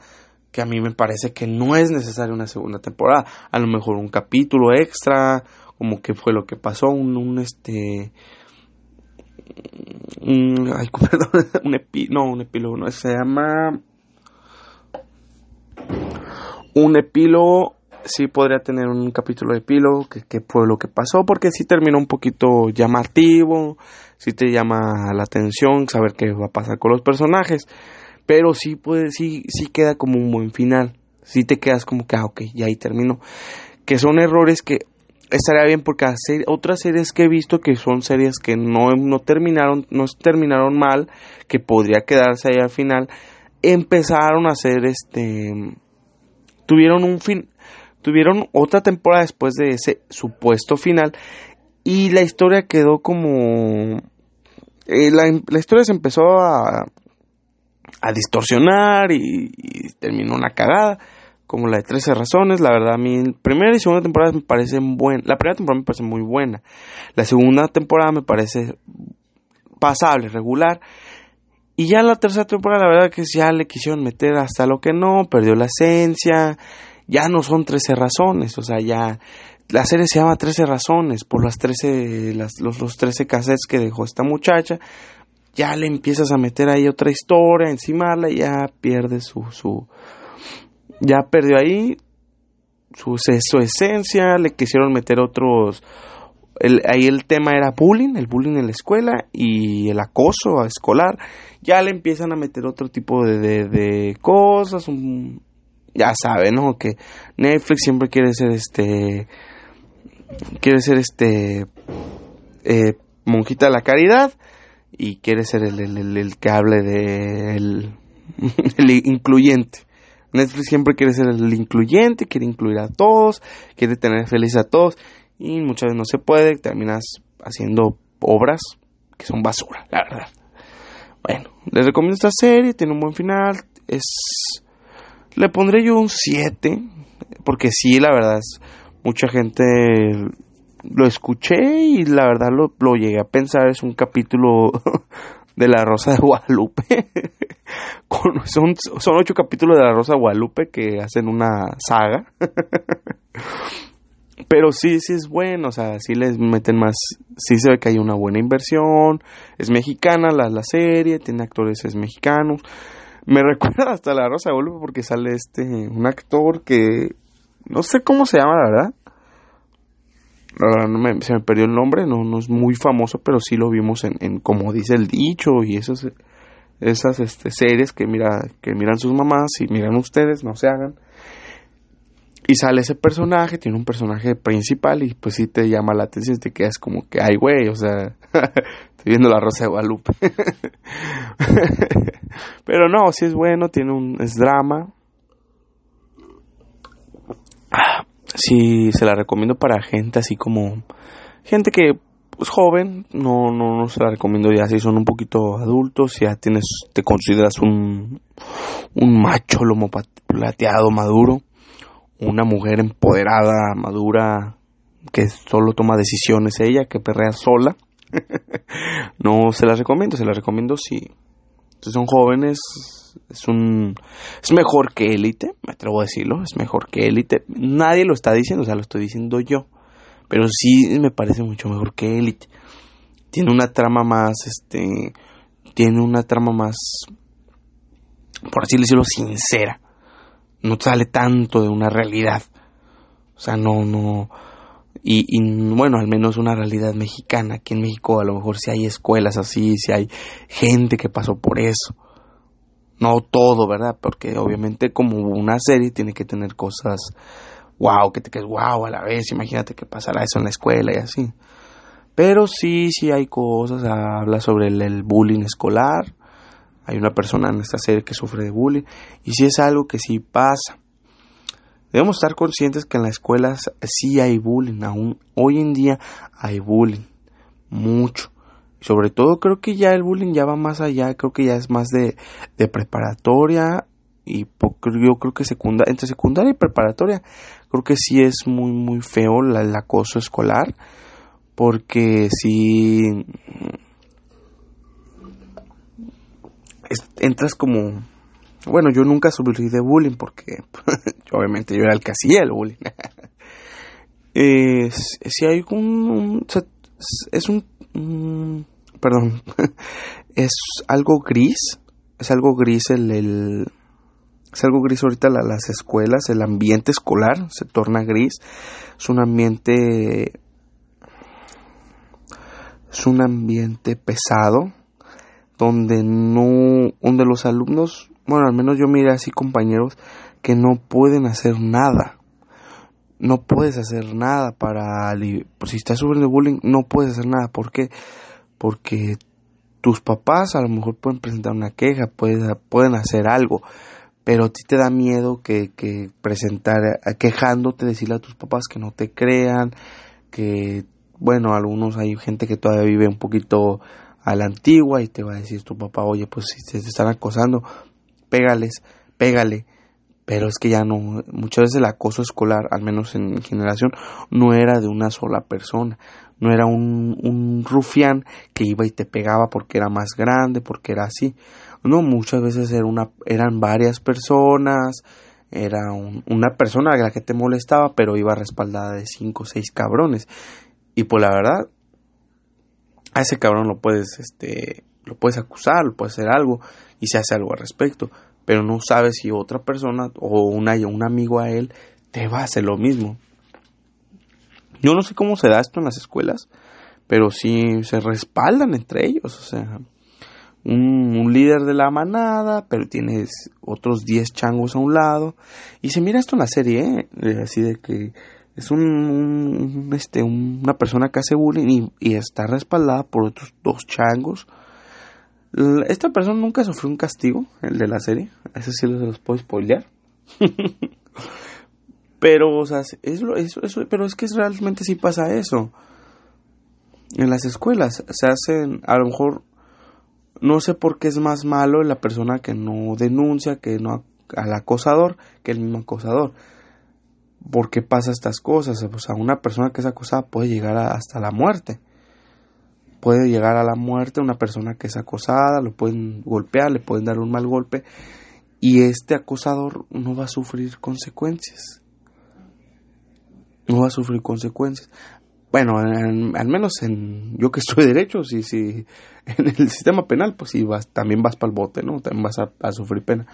que a mí me parece que no es necesaria una segunda temporada. A lo mejor un capítulo extra, como que fue lo que pasó, un, un este... Un, ay, *laughs* un epi, no, un epílogo, no, se llama... Un epílogo, sí podría tener un capítulo de epílogo, que, fue lo que pasó, porque sí terminó un poquito llamativo, sí te llama la atención saber qué va a pasar con los personajes. Pero sí puede, sí, sí queda como un buen final. Sí te quedas como que, ah, ok, ya ahí termino. Que son errores que estaría bien porque otras series que he visto que son series que no, no terminaron, no terminaron mal, que podría quedarse ahí al final, empezaron a hacer este, tuvieron un fin, tuvieron otra temporada después de ese supuesto final y la historia quedó como, eh, la, la historia se empezó a a distorsionar y, terminó una cagada como la de 13 razones, la verdad a mí primera y segunda temporada me parecen buenas, la primera temporada me parece muy buena, la segunda temporada me parece pasable, regular, y ya la tercera temporada la verdad que ya le quisieron meter hasta lo que no, perdió la esencia, ya no son 13 razones, o sea, ya la serie se llama 13 razones por las 13, las, los, los 13 cassettes que dejó esta muchacha, ya le empiezas a meter ahí otra historia, encimarla y ya pierde su, su, ya perdió ahí su, su esencia, le quisieron meter otros, el, ahí el tema era bullying, el bullying en la escuela y el acoso escolar, ya le empiezan a meter otro tipo de, de, cosas, ya saben, ¿no? Que Netflix siempre quiere ser este, quiere ser este, eh, monjita de la caridad y quiere ser el, el, el, que hable de el, *laughs* incluyente. Netflix siempre quiere ser el incluyente, quiere incluir a todos, quiere tener feliz a todos y muchas veces no se puede, terminas haciendo obras que son basura, la verdad. Bueno, les recomiendo esta serie, tiene un buen final, es le pondré yo un 7 porque sí, la verdad mucha gente lo escuché y la verdad lo, lo llegué a pensar, es un capítulo *laughs* de La Rosa de Guadalupe. *laughs* son, son ocho capítulos de La Rosa de Guadalupe que hacen una saga. *laughs* Pero sí, sí es bueno, o sea, sí les meten más, sí se ve que hay una buena inversión, es mexicana la, la serie, tiene actores es mexicanos. Me *laughs* recuerda hasta La Rosa de Guadalupe porque sale este, un actor que, no sé cómo se llama, la verdad no me, se me perdió el nombre, no, no es muy famoso, pero sí lo vimos en, en como dice el dicho y esas, esas este, series que, mira, que miran sus mamás y miran ustedes, no se hagan. Y sale ese personaje, tiene un personaje principal y pues sí te llama la atención, te quedas como que, ay güey, o sea, *laughs* estoy viendo la Rosa de Guadalupe. *laughs* pero no, sí es bueno, tiene un, es drama. Sí se la recomiendo para gente así como gente que es pues, joven, no, no, no se la recomiendo ya si son un poquito adultos, ya tienes, te consideras un, un macho lomo plateado maduro, una mujer empoderada, madura, que solo toma decisiones ella, que perrea sola. *laughs* no se la recomiendo, se la recomiendo si, si son jóvenes, es un es mejor que élite, me atrevo a decirlo, es mejor que élite. Nadie lo está diciendo, o sea, lo estoy diciendo yo, pero sí me parece mucho mejor que élite. Tiene una trama más este tiene una trama más por así decirlo sincera. No sale tanto de una realidad. O sea, no no y, y, bueno, al menos una realidad mexicana. Aquí en México a lo mejor si hay escuelas así, si hay gente que pasó por eso no todo, ¿verdad? Porque obviamente como una serie tiene que tener cosas wow, que te quedes wow a la vez, imagínate que pasará eso en la escuela y así. Pero sí, sí hay cosas, habla sobre el, bullying escolar, hay una persona en esta serie que sufre de bullying y sí es algo que sí pasa. Debemos estar conscientes que en las escuelas sí hay bullying, aún hoy en día hay bullying, mucho. Sobre todo creo que ya el bullying ya va más allá, creo que ya es más de, de preparatoria y yo creo que secundaria, entre secundaria y preparatoria, creo que sí es muy muy feo el acoso escolar, porque si entras como bueno, yo nunca sufrí de bullying porque *laughs* obviamente yo era el que hacía el bullying. *laughs* si hay un, es un, perdón, *laughs* es algo gris, es algo gris el, el es algo gris ahorita las escuelas, el ambiente escolar se torna gris, es un ambiente es un ambiente pesado donde no donde los alumnos bueno, al menos yo miré así compañeros que no pueden hacer nada. No puedes hacer nada para... Pues, si estás sufriendo bullying, no puedes hacer nada. ¿Por qué? Porque tus papás a lo mejor pueden presentar una queja, pueden, pueden hacer algo, pero a ti te da miedo que, que presentar, quejándote, decirle a tus papás que no te crean, que, bueno, algunos hay gente que todavía vive un poquito a la antigua y te va a decir tu papá, oye, pues si te están acosando, pégales, pégale. Pero es que ya no, muchas veces el acoso escolar, al menos en mi generación, no era de una sola persona. No era un, un rufián que iba y te pegaba porque era más grande, porque era así. No, muchas veces era una, eran varias personas, era una persona a la que te molestaba, pero iba respaldada de cinco o seis cabrones. Y pues la verdad, a ese cabrón lo puedes, este, lo puedes acusar, lo puedes hacer algo, y se hace algo al respecto, pero no sabes si otra persona o una, un amigo a él te va a hacer lo mismo. Yo no sé cómo se da esto en las escuelas, pero sí se respaldan entre ellos, o sea, un, líder de la manada, pero tienes otros 10 changos a un lado, y se mira esto en la serie, ¿eh? así de que es un, este, una persona que hace bullying y, y, está respaldada por otros dos changos esta persona nunca sufrió un castigo, el de la serie. Ese sí los puedo spoilear. *laughs* pero, o sea, pero es que realmente sí pasa eso. En las escuelas se hacen, a lo mejor, no sé por qué es más malo la persona que no denuncia, que no al acosador, que el mismo acosador. ¿Por qué pasa estas cosas? O sea, una persona que es acosada puede llegar hasta la muerte puede llegar a la muerte una persona que es acosada, lo pueden golpear, le pueden dar un mal golpe y este acosador no va a sufrir consecuencias. No va a sufrir consecuencias. Bueno, al menos en yo que estoy derecho, si, si en el sistema penal, pues sí, vas, también vas para el bote, ¿no? También vas a, a sufrir pena.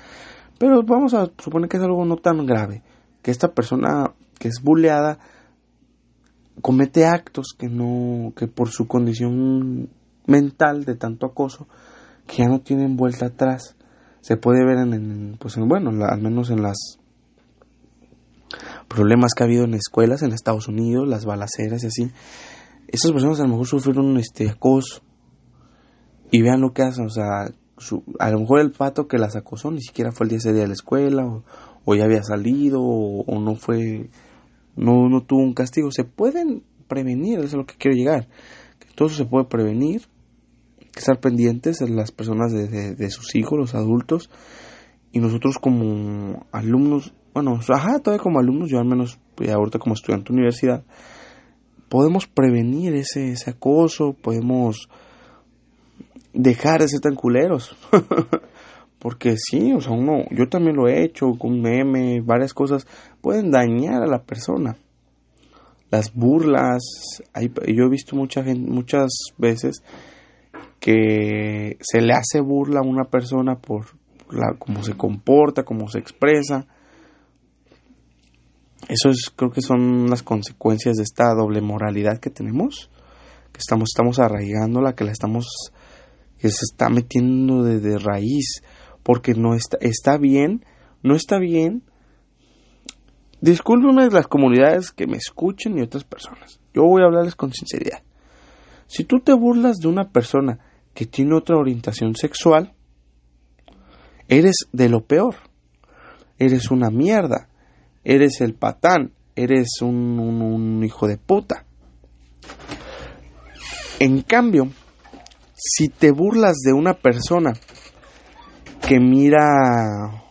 Pero vamos a suponer que es algo no tan grave, que esta persona que es buleada comete actos que no, que por su condición mental de tanto acoso, que ya no tienen vuelta atrás. Se puede ver en, pues bueno, al menos en las problemas que ha habido en escuelas en Estados Unidos, las balaceras y así. Esas personas a lo mejor sufrieron este acoso y vean lo que hacen, o sea, a lo mejor el pato que las acosó ni siquiera fue el día ese día de la escuela o, ya había salido o no fue no, no tuvo un castigo. Se pueden prevenir, eso es a lo que quiero llegar. Todo eso se puede prevenir, que estar pendientes de las personas de, de, sus hijos, los adultos, y nosotros como alumnos, bueno, ajá, todavía como alumnos, yo al menos pues, ahorita como estudiante de universidad, podemos prevenir ese, ese acoso, podemos dejar de ser tan culeros. *laughs* Porque sí, o sea, uno, yo también lo he hecho con meme, varias cosas pueden dañar a la persona. Las burlas, hay, yo he visto mucha gente, muchas veces que se le hace burla a una persona por la, cómo se comporta, cómo se expresa. Eso es, creo que son las consecuencias de esta doble moralidad que tenemos, que estamos, estamos arraigándola, que la estamos, que se está metiendo de, de raíz porque no está, está bien, no está bien. Discúlpenme las comunidades que me escuchen y otras personas. Yo voy a hablarles con sinceridad. Si tú te burlas de una persona que tiene otra orientación sexual, eres de lo peor. Eres una mierda. eres el patán, eres un, un hijo de puta. En cambio, si te burlas de una persona que mira,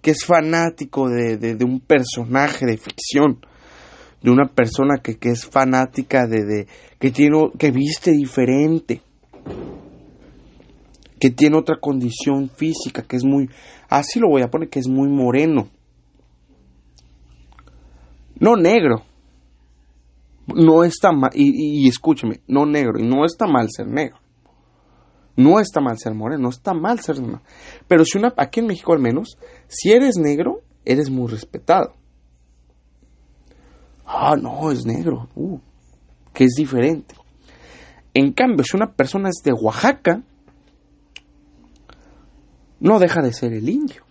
que es fanático de, de, un personaje de ficción, de una persona que, que es fanática de, de, que tiene, que viste diferente, que tiene otra condición física, que es muy, así lo voy a poner, que es muy moreno, no negro, no está mal, y, y, escúcheme, no negro, y no está mal ser negro. No está mal ser moreno, no está mal ser negro. Pero si una, aquí en México al menos, si eres negro, eres muy respetado. Ah, no, es negro, uh, que es diferente. En cambio, si una persona es de Oaxaca, no deja de ser el indio.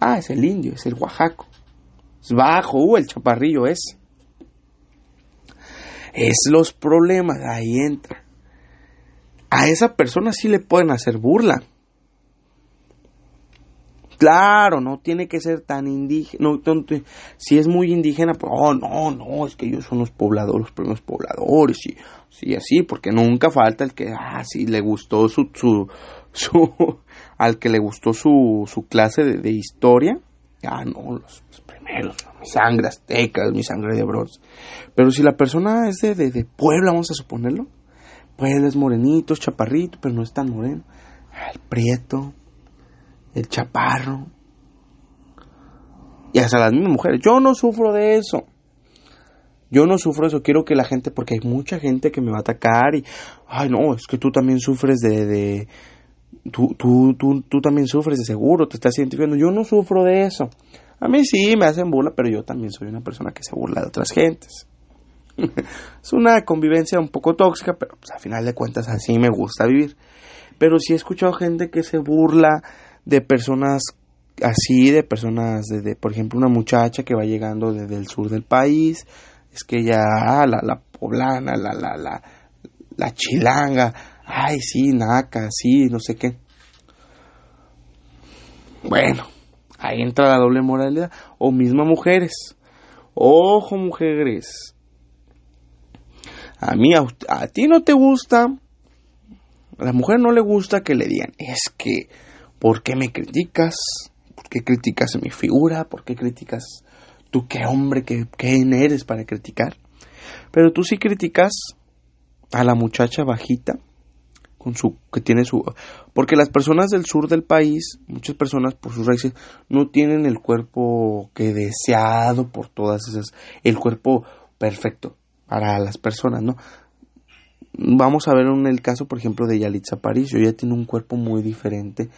Ah, es el indio, es el oaxaco. Es bajo, uh, el chaparrillo es. Es los problemas, ahí entra. A esa persona sí le pueden hacer burla. Claro, no tiene que ser tan indígena. si es muy indígena, pues, oh, no, no, es que ellos son los pobladores, los primeros pobladores, y sí, así, porque nunca falta el que, ah, sí, le gustó su, su, *laughs* su al que le gustó su, su clase de, historia. Ah, no, los, primeros, mi sangre azteca, mi sangre de bronce. Pero si la persona es de, de, Puebla, vamos a suponerlo, Puebla es morenito, es chaparrito, pero no es tan moreno. El prieto, el chaparro. Y hasta las mismas mujeres. Yo no sufro de eso. Yo no sufro eso. Quiero que la gente, porque hay mucha gente que me va a atacar y, ay, no, es que tú también sufres de, de tú, tú, tú, tú también sufres de seguro, te estás identificando. Yo no sufro de eso. A mí sí me hacen burla, pero yo también soy una persona que se burla de otras gentes. *laughs* es una convivencia un poco tóxica, pero pues, a final de cuentas así me gusta vivir. Pero sí he escuchado gente que se burla de personas así, de personas, de, por ejemplo, una muchacha que va llegando desde el sur del país, es que ya, ah, la, la poblana, la, la, la, la chilanga, ay, sí, naca, sí, no sé qué. Bueno, ahí entra la doble moralidad. O misma mujeres. Ojo, mujeres. A mí, a, a ti no te gusta. A la mujer no le gusta que le digan, es que ¿Por qué me criticas? ¿Por qué criticas mi figura? ¿Por qué criticas tú qué hombre, qué, eres para criticar? Pero tú sí criticas a la muchacha bajita con su que tiene su porque las personas del sur del país, muchas personas por sus raíces no tienen el cuerpo que deseado por todas esas el cuerpo perfecto para las personas, ¿no? Vamos a ver en el caso, por ejemplo, de Yalitza Aparicio, ella tiene un cuerpo muy diferente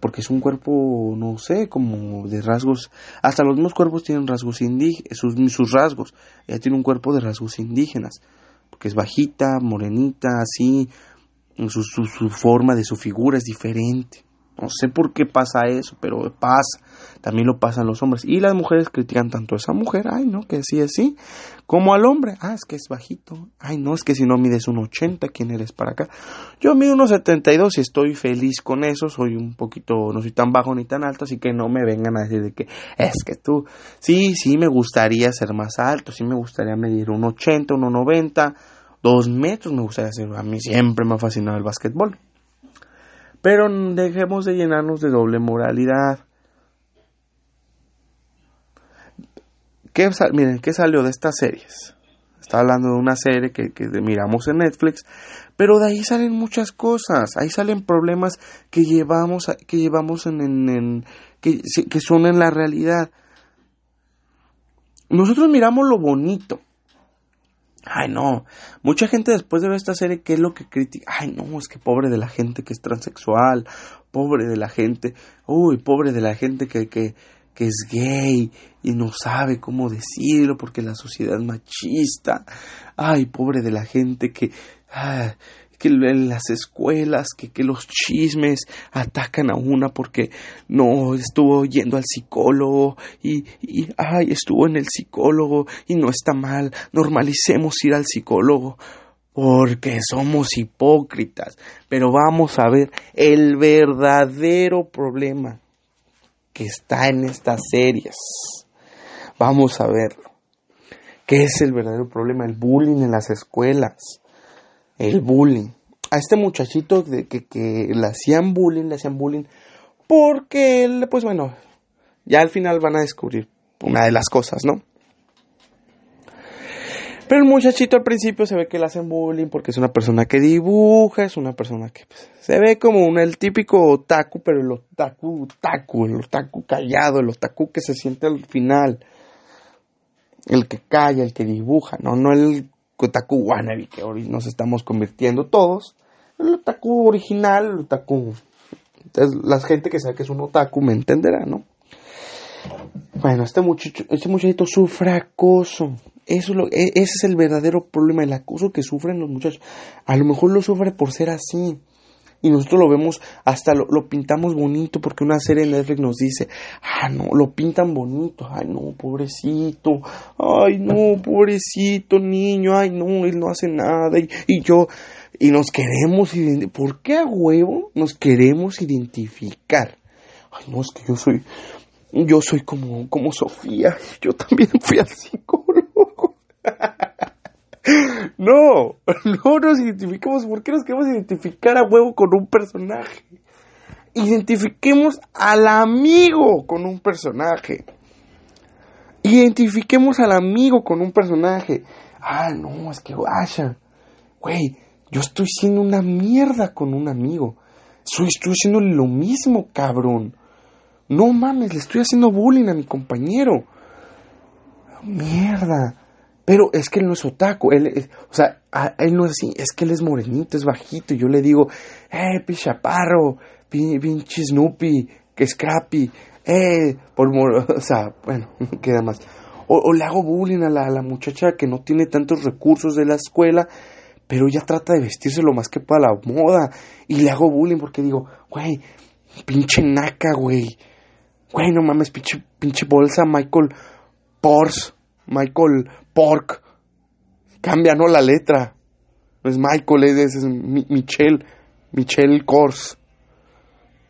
porque es un cuerpo, no sé, como de rasgos, hasta los mismos cuerpos tienen rasgos indígenas, sus, sus rasgos, ella tiene un cuerpo de rasgos indígenas, porque es bajita, morenita, así, su, su, su forma de su figura es diferente. No sé por qué pasa eso, pero pasa. También lo pasan los hombres. Y las mujeres critican tanto a esa mujer, ay, no, que sí, así, como al hombre. Ah, es que es bajito. Ay, no, es que si no mides un 80, ¿quién eres para acá? Yo mido unos 72 y estoy feliz con eso. Soy un poquito, no soy tan bajo ni tan alto, así que no me vengan a decir de que es que tú, sí, sí me gustaría ser más alto, sí me gustaría medir un 80, un 90, dos metros me gustaría ser. A mí siempre me ha fascinado el básquetbol. Pero dejemos de llenarnos de doble moralidad. ¿Qué, miren, ¿qué salió de estas series? Está hablando de una serie que, miramos en Netflix, pero de ahí salen muchas cosas, ahí salen problemas que llevamos, que llevamos en, en que, que son en la realidad. Nosotros miramos lo bonito, Ay, no. Mucha gente después de ver esta serie, ¿qué es lo que critica? Ay, no, es que pobre de la gente que es transexual, pobre de la gente, uy, pobre de la gente que, que, que es gay y no sabe cómo decirlo porque la sociedad es machista. Ay, pobre de la gente que, ay, que en las escuelas, que, que los chismes atacan a una porque no estuvo yendo al psicólogo y, y, ay, estuvo en el psicólogo y no está mal, normalicemos ir al psicólogo porque somos hipócritas. Pero vamos a ver el verdadero problema que está en estas series. Vamos a verlo. ¿Qué es el verdadero problema? El bullying en las escuelas. El bullying. A este muchachito de que, que le hacían bullying, le hacían bullying porque él, pues bueno, ya al final van a descubrir una de las cosas, ¿no? Pero el muchachito al principio se ve que le hacen bullying porque es una persona que dibuja, es una persona que pues, se ve como un, el típico otaku, pero el otaku, otaku, el otaku callado, el otaku que se siente al final, el que calla, el que dibuja, no, no el otaku wannabe que hoy nos estamos convirtiendo todos, el otaku original, el otaku. Entonces, la gente que sabe que es un otaku me entenderá, ¿no? Bueno, este muchacho, este muchachito sufre acoso. Eso lo, e, ese es el verdadero problema, el acoso que sufren los muchachos. A lo mejor lo sufre por ser así. Y nosotros lo vemos, hasta lo, lo, pintamos bonito, porque una serie de Netflix nos dice, ah, no, lo pintan bonito, ay, no, pobrecito, ay, no, pobrecito niño, ay, no, él no hace nada, y, y yo, y nos queremos, ¿por qué a huevo nos queremos identificar? Ay, no, es que yo soy, yo soy como, como Sofía, yo también fui al psicólogo. *laughs* *laughs* no, *laughs* no nos identificamos. ¿Por qué nos queremos identificar a huevo con un personaje? Identifiquemos al amigo con un personaje. Identifiquemos al amigo con un personaje. Ah, no, es que vaya. Güey, yo estoy siendo una mierda con un amigo. Soy, estoy haciendo lo mismo, cabrón. No mames, le estoy haciendo bullying a mi compañero. Mierda. Pero es que él no es otaku, él es, o sea, él no es así, es que él es morenito, es bajito, y yo le digo, eh, pichaparro, pinche Snoopy, que Scrappy, eh, por *laughs* o sea, bueno, *laughs* queda más. O, o, le hago bullying a la, la muchacha que no tiene tantos recursos de la escuela, pero ella trata de vestirse lo más que pueda a la moda, y le hago bullying porque digo, güey, pinche naca, güey, güey, no mames, pinche, pinche bolsa Michael Pors, Michael Pork. Cambia, ¿no? La letra. No es Michael, es, es Michelle. Michelle Kors.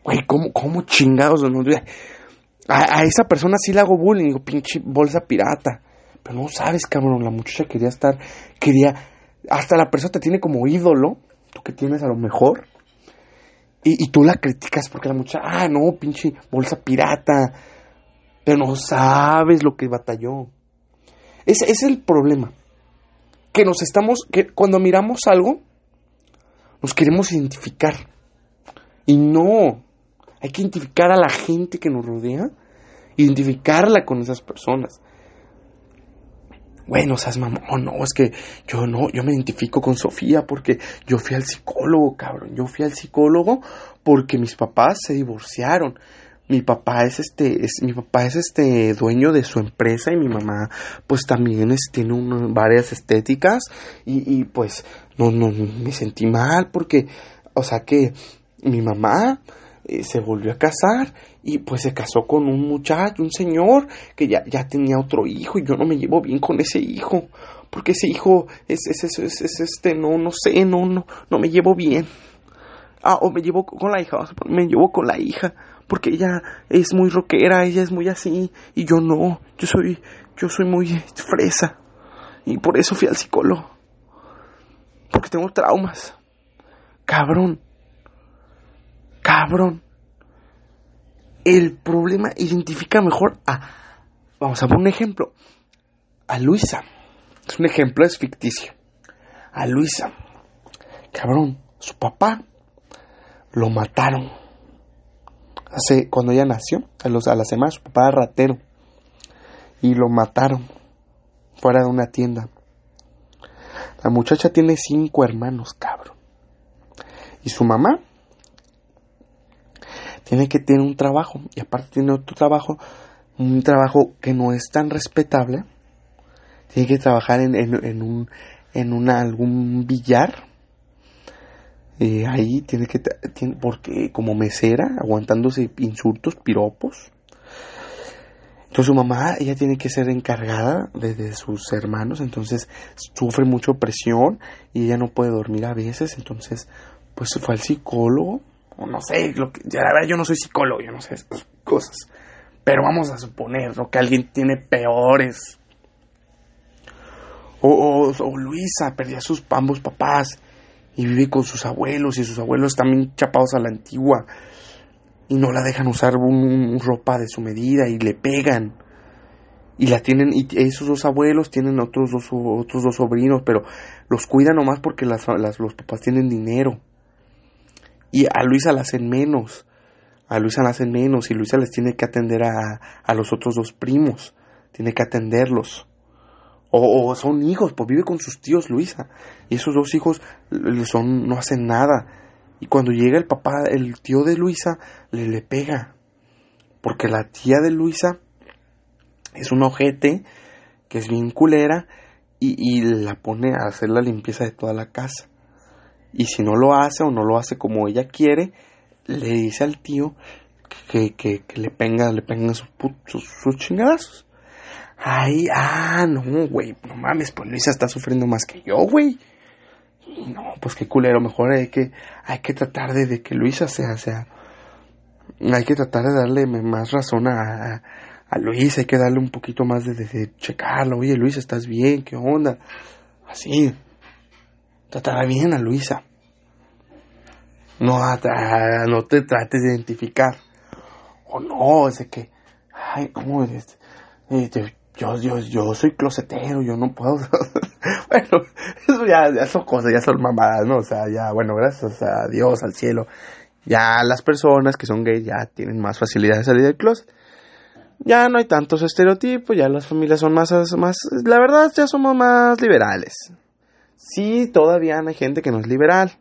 Güey, ¿cómo, cómo chingados? A, a, esa persona sí le hago bullying. Digo, pinche bolsa pirata. Pero no sabes, cabrón. La muchacha quería estar. Quería. Hasta la persona te tiene como ídolo. Tú que tienes a lo mejor. Y, y tú la criticas porque la muchacha. Ah, no, pinche bolsa pirata. Pero no sabes lo que batalló. Ese, es el problema. Que nos estamos, que cuando miramos algo, nos queremos identificar. Y no, hay que identificar a la gente que nos rodea, identificarla con esas personas. Bueno, seas mamón, no, es que yo no, yo me identifico con Sofía porque yo fui al psicólogo, cabrón. Yo fui al psicólogo porque mis papás se divorciaron mi papá es este es, mi papá es este dueño de su empresa y mi mamá pues también es, tiene un, varias estéticas y, y, pues no no me sentí mal porque o sea que mi mamá eh, se volvió a casar y pues se casó con un muchacho un señor que ya, ya tenía otro hijo y yo no me llevo bien con ese hijo porque ese hijo es, es, es, es, es este no no sé no no no me llevo bien. Ah o me llevo con la hija me llevo con la hija porque ella es muy rockera, ella es muy así y yo no, yo soy yo soy muy fresa y por eso fui al psicólogo. Porque tengo traumas. Cabrón. Cabrón. El problema identifica mejor a vamos a poner un ejemplo. A Luisa. Es un ejemplo, es ficticio. A Luisa. Cabrón, su papá lo mataron hace, cuando ella nació, a, los, a la semana, su papá era ratero y lo mataron fuera de una tienda. La muchacha tiene cinco hermanos, cabrón. Y su mamá tiene que tener un trabajo y aparte tiene otro trabajo, un trabajo que no es tan respetable. Tiene que trabajar en, en, en un en una, algún billar eh, ahí tiene que, tiene, porque como mesera, aguantándose insultos, piropos. Entonces su mamá, ella tiene que ser encargada de, sus hermanos, entonces sufre mucha presión y ella no puede dormir a veces, entonces pues fue al psicólogo, o no sé, lo que, ya la verdad yo no soy psicólogo, yo no sé estas cosas, Pero vamos a suponer que alguien tiene peores. O, o, Luisa perdió a sus ambos papás y vive con sus abuelos y sus abuelos también chapados a la antigua y no la dejan usar un, ropa de su medida y le pegan. Y la tienen y esos dos abuelos tienen otros dos otros dos sobrinos pero los cuidan nomás porque las, los papás tienen dinero. Y a Luisa la hacen menos a Luisa la hacen menos y Luisa les tiene que atender a, a los otros dos primos tiene que atenderlos o, son hijos, pues vive con sus tíos Luisa. Y esos dos hijos son, no hacen nada. Y cuando llega el papá, el tío de Luisa, le, le pega. Porque la tía de Luisa es un ojete que es bien culera y, y, la pone a hacer la limpieza de toda la casa. Y si no lo hace o no lo hace como ella quiere, le dice al tío que, que, que le penga, le sus, sus, sus. Ay, ah, no, güey, no mames, pues Luisa está sufriendo más que yo, güey. No, pues qué culero, mejor hay que, hay que tratar de, que Luisa sea, sea, hay que tratar de darle más razón a, a, Luisa, hay que darle un poquito más de, de, checarlo, oye Luisa, ¿estás bien? ¿Qué onda? Así, tratará bien a Luisa. No, no te trates de identificar. O no, es de que, ay, ¿cómo es? Este, yo, yo, yo soy closetero, yo no puedo. *laughs* bueno, eso ya, ya son cosas, ya son mamadas, ¿no? O sea, ya, bueno, gracias a Dios, al cielo. Ya las personas que son gays ya tienen más facilidad de salir del closet. Ya no hay tantos estereotipos, ya las familias son más, más, la verdad ya somos más liberales. Sí, todavía hay gente que no es liberal.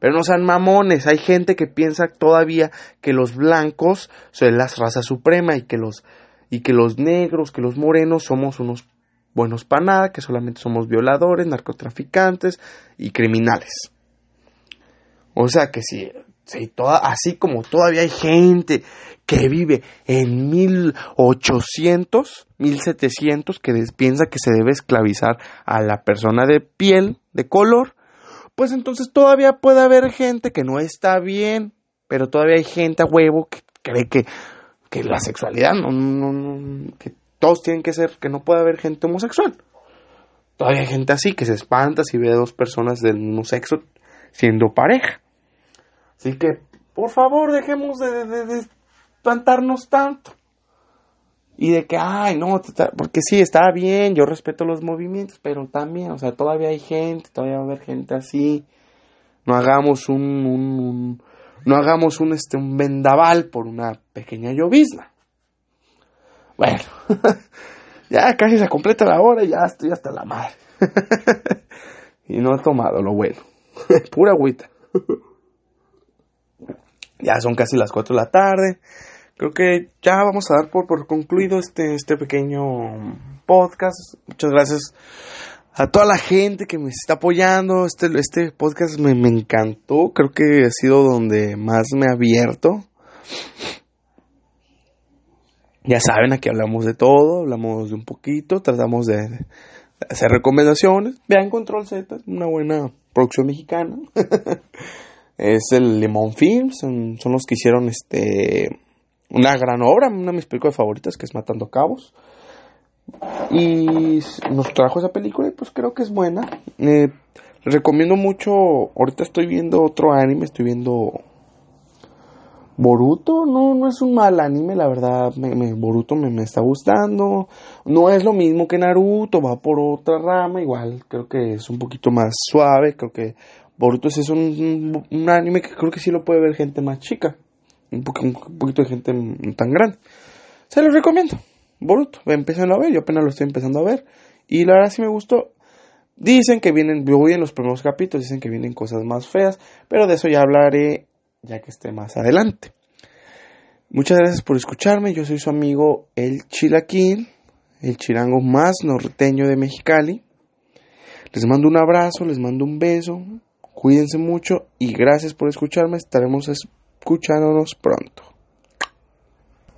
Pero no sean mamones, hay gente que piensa todavía que los blancos son la raza suprema y que los y que los negros, que los morenos somos unos buenos para nada, que solamente somos violadores, narcotraficantes y criminales. O sea que si, toda, así como todavía hay gente que vive en 1800, 1700, que piensa que se debe esclavizar a la persona de piel, de color, pues entonces todavía puede haber gente que no está bien, pero todavía hay gente a huevo que cree que que la sexualidad no, no, no, que todos tienen que ser, que no puede haber gente homosexual. Todavía hay gente así que se espanta si ve a dos personas del mismo sexo siendo pareja. Así que, por favor, dejemos de, de, espantarnos tanto. Y de que, ay, no, porque sí, está bien, yo respeto los movimientos, pero también, o sea, todavía hay gente, todavía va a haber gente así. No hagamos un, un no hagamos un, este, un vendaval por una pequeña llovizna. Bueno, *laughs* ya casi se completa la hora y ya estoy hasta la madre. *laughs* y no he tomado lo bueno. *laughs* Pura agüita. ya son casi las 4 de la tarde. Creo que ya vamos a dar por, por concluido este, este pequeño podcast. Muchas gracias a toda la gente que me está apoyando. Este, este podcast me, me encantó. Creo que ha sido donde más me ha abierto. Ya saben, aquí hablamos de todo, hablamos de un poquito, tratamos de, hacer recomendaciones. Vean Control Z, una buena producción mexicana. *laughs* es el Limón Films, son, son, los que hicieron este una gran obra, una de mis películas favoritas que es Matando Cabos. Y nos trajo esa película y pues creo que es buena. recomiendo mucho, ahorita estoy viendo otro anime, estoy viendo Boruto, no, no es un mal anime, la verdad, me, Boruto me, me, está gustando. No es lo mismo que Naruto, va por otra rama, igual creo que es un poquito más suave, creo que Boruto es un, un, anime que creo que sí lo puede ver gente más chica, un, un poquito de gente tan grande. Se los recomiendo. Boruto. Empezando a ver, yo apenas lo estoy empezando a ver. Y la verdad sí me gustó. Dicen que vienen, yo voy en los primeros capítulos, dicen que vienen cosas más feas, pero de eso ya hablaré ya que esté más adelante. Muchas gracias por escucharme, yo soy su amigo El Chilaquín, el chirango más norteño de Mexicali. Les mando un abrazo, les mando un beso, cuídense mucho y gracias por escucharme, estaremos escuchándonos pronto.